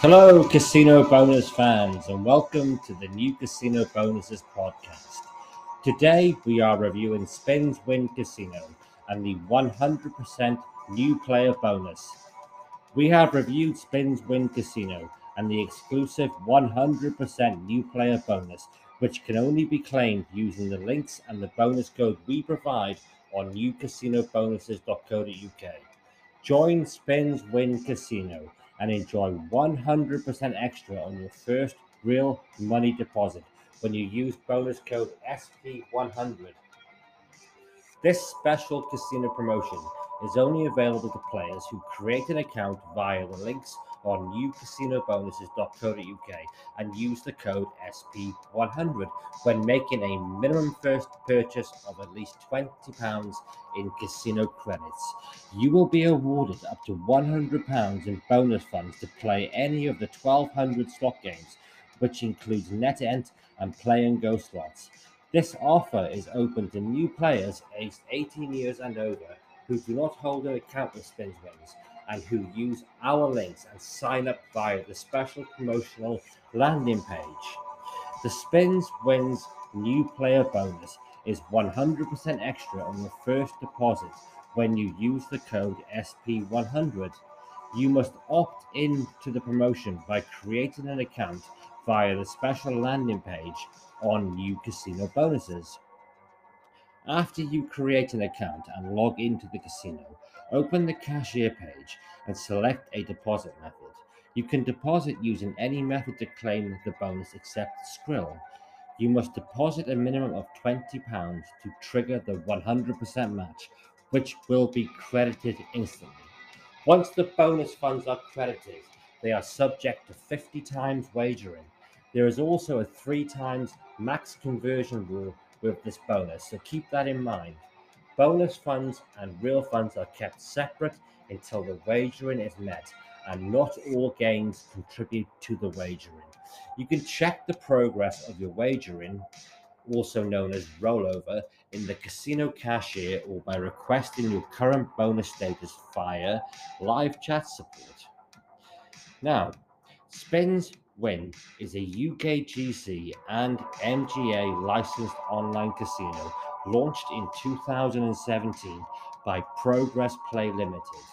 Hello, Casino Bonus fans, and welcome to the new Casino Bonuses podcast. Today, we are reviewing Spins Win Casino and the 100% new player bonus. We have reviewed Spins Win Casino and the exclusive 100% new player bonus, which can only be claimed using the links and the bonus code we provide on newcasinobonuses.co.uk. Join Spins Win Casino and enjoy 100% extra on your first real money deposit when you use bonus code SP100. This special casino promotion is only available to players who create an account via the links on newcasinobonuses.co.uk and use the code SP100 when making a minimum first purchase of at least £20 in casino credits. You will be awarded up to £100 in bonus funds to play any of the 1200 slot games, which includes NetEnt and Play and Go slots. This offer is open to new players aged 18 years and over who do not hold an account with SpinsWins and who use our links and sign up via the special promotional landing page. The Spins Wins new player bonus is 100% extra on your first deposit when you use the code SP100. You must opt in to the promotion by creating an account via the special landing page on new casino bonuses. After you create an account and log into the casino, open the cashier page and select a deposit method. You can deposit using any method to claim the bonus except Skrill. You must deposit a minimum of £20 to trigger the 100% match, which will be credited instantly. Once the bonus funds are credited, they are subject to 50 times wagering. There is also a three times max conversion rule with this bonus, so keep that in mind. Bonus funds and real funds are kept separate until the wagering is met, and not all gains contribute to the wagering. You can check the progress of your wagering, also known as rollover, in the casino cashier or by requesting your current bonus status via live chat support. Now, Spins Win is a UKGC and MGA licensed online casino launched in 2017 by Progress Play Limited.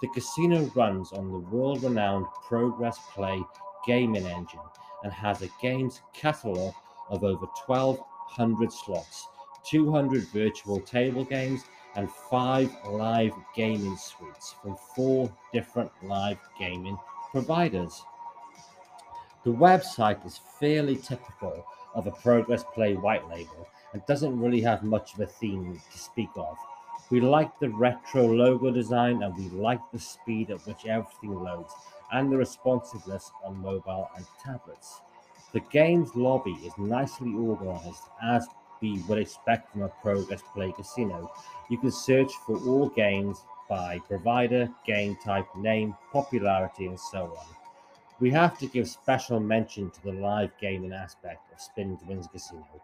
The casino runs on the world renowned Progress Play gaming engine and has a games catalogue of over 1,200 slots, 200 virtual table games, and five live gaming suites from four different live gaming providers. The website is fairly typical of a Progress Play white label and doesn't really have much of a theme to speak of. We like the retro logo design and we like the speed at which everything loads and the responsiveness on mobile and tablets. The game's lobby is nicely organized as we would expect from a Progress Play casino. You can search for all games by provider, game type, name, popularity, and so on. We have to give special mention to the live gaming aspect of Spins Wins Casino.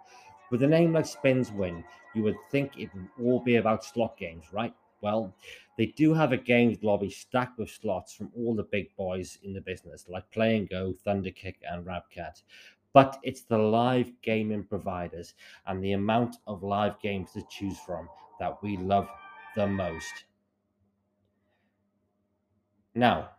With a name like Spins Win, you would think it would all be about slot games, right? Well, they do have a games lobby stacked with slots from all the big boys in the business, like Play and Go, Thunderkick, and Rabcat. But it's the live gaming providers and the amount of live games to choose from that we love the most. Now,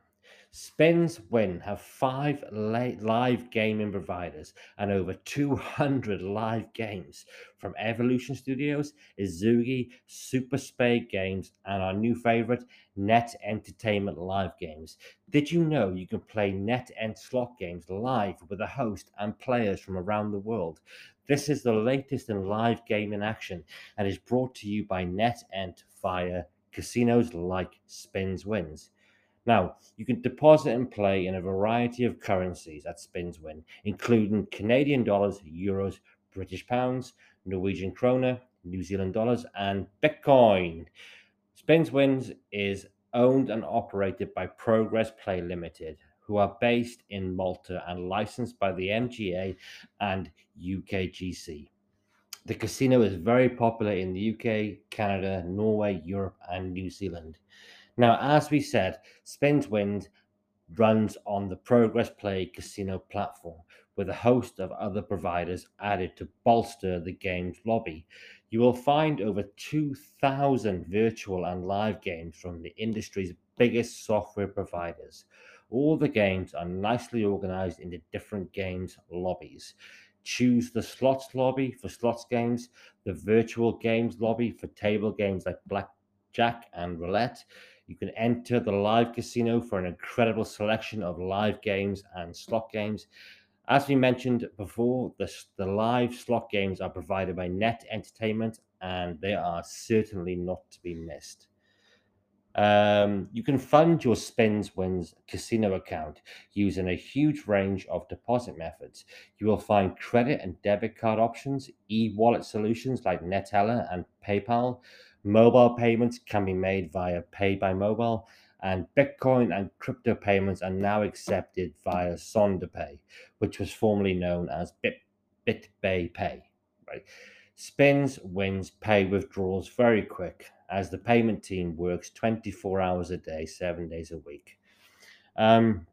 Spins Win have five live gaming providers and over 200 live games from Evolution Studios, Ezugi, Super Spade Games, and our new favorite, Net Entertainment Live Games. Did you know you can play Net Ent slot games live with a host and players from around the world? This is the latest in live gaming action and is brought to you by NetEnt via casinos like Spins Wins. Now, you can deposit and play in a variety of currencies at SpinsWin, including Canadian dollars, euros, British pounds, Norwegian krona, New Zealand dollars, and Bitcoin. SpinsWins is owned and operated by Progress Play Limited, who are based in Malta and licensed by the MGA and UKGC. The casino is very popular in the UK, Canada, Norway, Europe, and New Zealand. Now, as we said, Spins Wins runs on the Progress Play casino platform with a host of other providers added to bolster the game's lobby. You will find over 2,000 virtual and live games from the industry's biggest software providers. All the games are nicely organized into different games lobbies. Choose the slots lobby for slots games, the virtual games lobby for table games like blackjack and roulette. You can enter the live casino for an incredible selection of live games and slot games. As we mentioned before, the, the live slot games are provided by Net Entertainment and they are certainly not to be missed. Um, you can fund your Spins Wins casino account using a huge range of deposit methods. You will find credit and debit card options, e wallet solutions like Neteller and PayPal. Mobile payments can be made via Pay by Mobile, and Bitcoin and crypto payments are now accepted via ZondaPay, which was formerly known as Bit, BitBay Pay. Right? Spins, wins, pay withdrawals very quick as the payment team works 24 hours a day, seven days a week. Um,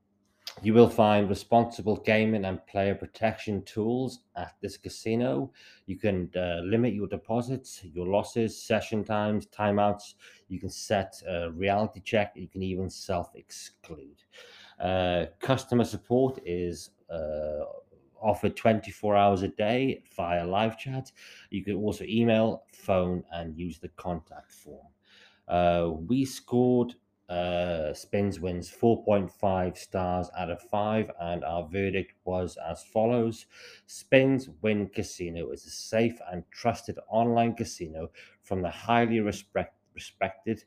you will find responsible gaming and player protection tools at this casino. You can uh, limit your deposits, your losses, session times, timeouts. You can set a reality check. You can even self exclude. Uh, customer support is uh, offered 24 hours a day via live chat. You can also email, phone, and use the contact form. Uh, we scored uh, Spins Wins 4.5 stars out of 5, and our verdict was as follows Spins Win Casino is a safe and trusted online casino from the highly respect, respected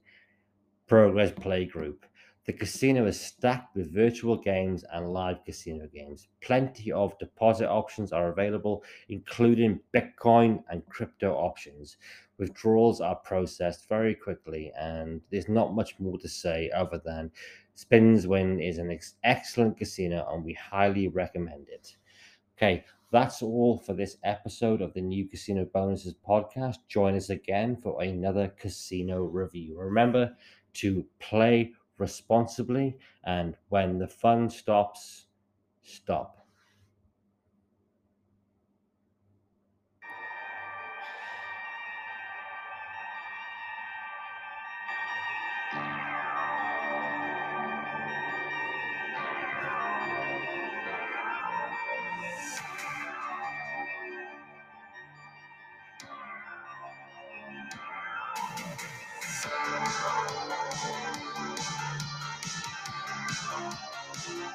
Progress Play Group. The casino is stacked with virtual games and live casino games. Plenty of deposit options are available, including Bitcoin and crypto options. Withdrawals are processed very quickly, and there's not much more to say other than Spins Win is an ex- excellent casino, and we highly recommend it. Okay, that's all for this episode of the New Casino Bonuses podcast. Join us again for another casino review. Remember to play responsibly. And when the fun stops, stop. Thank Thank you.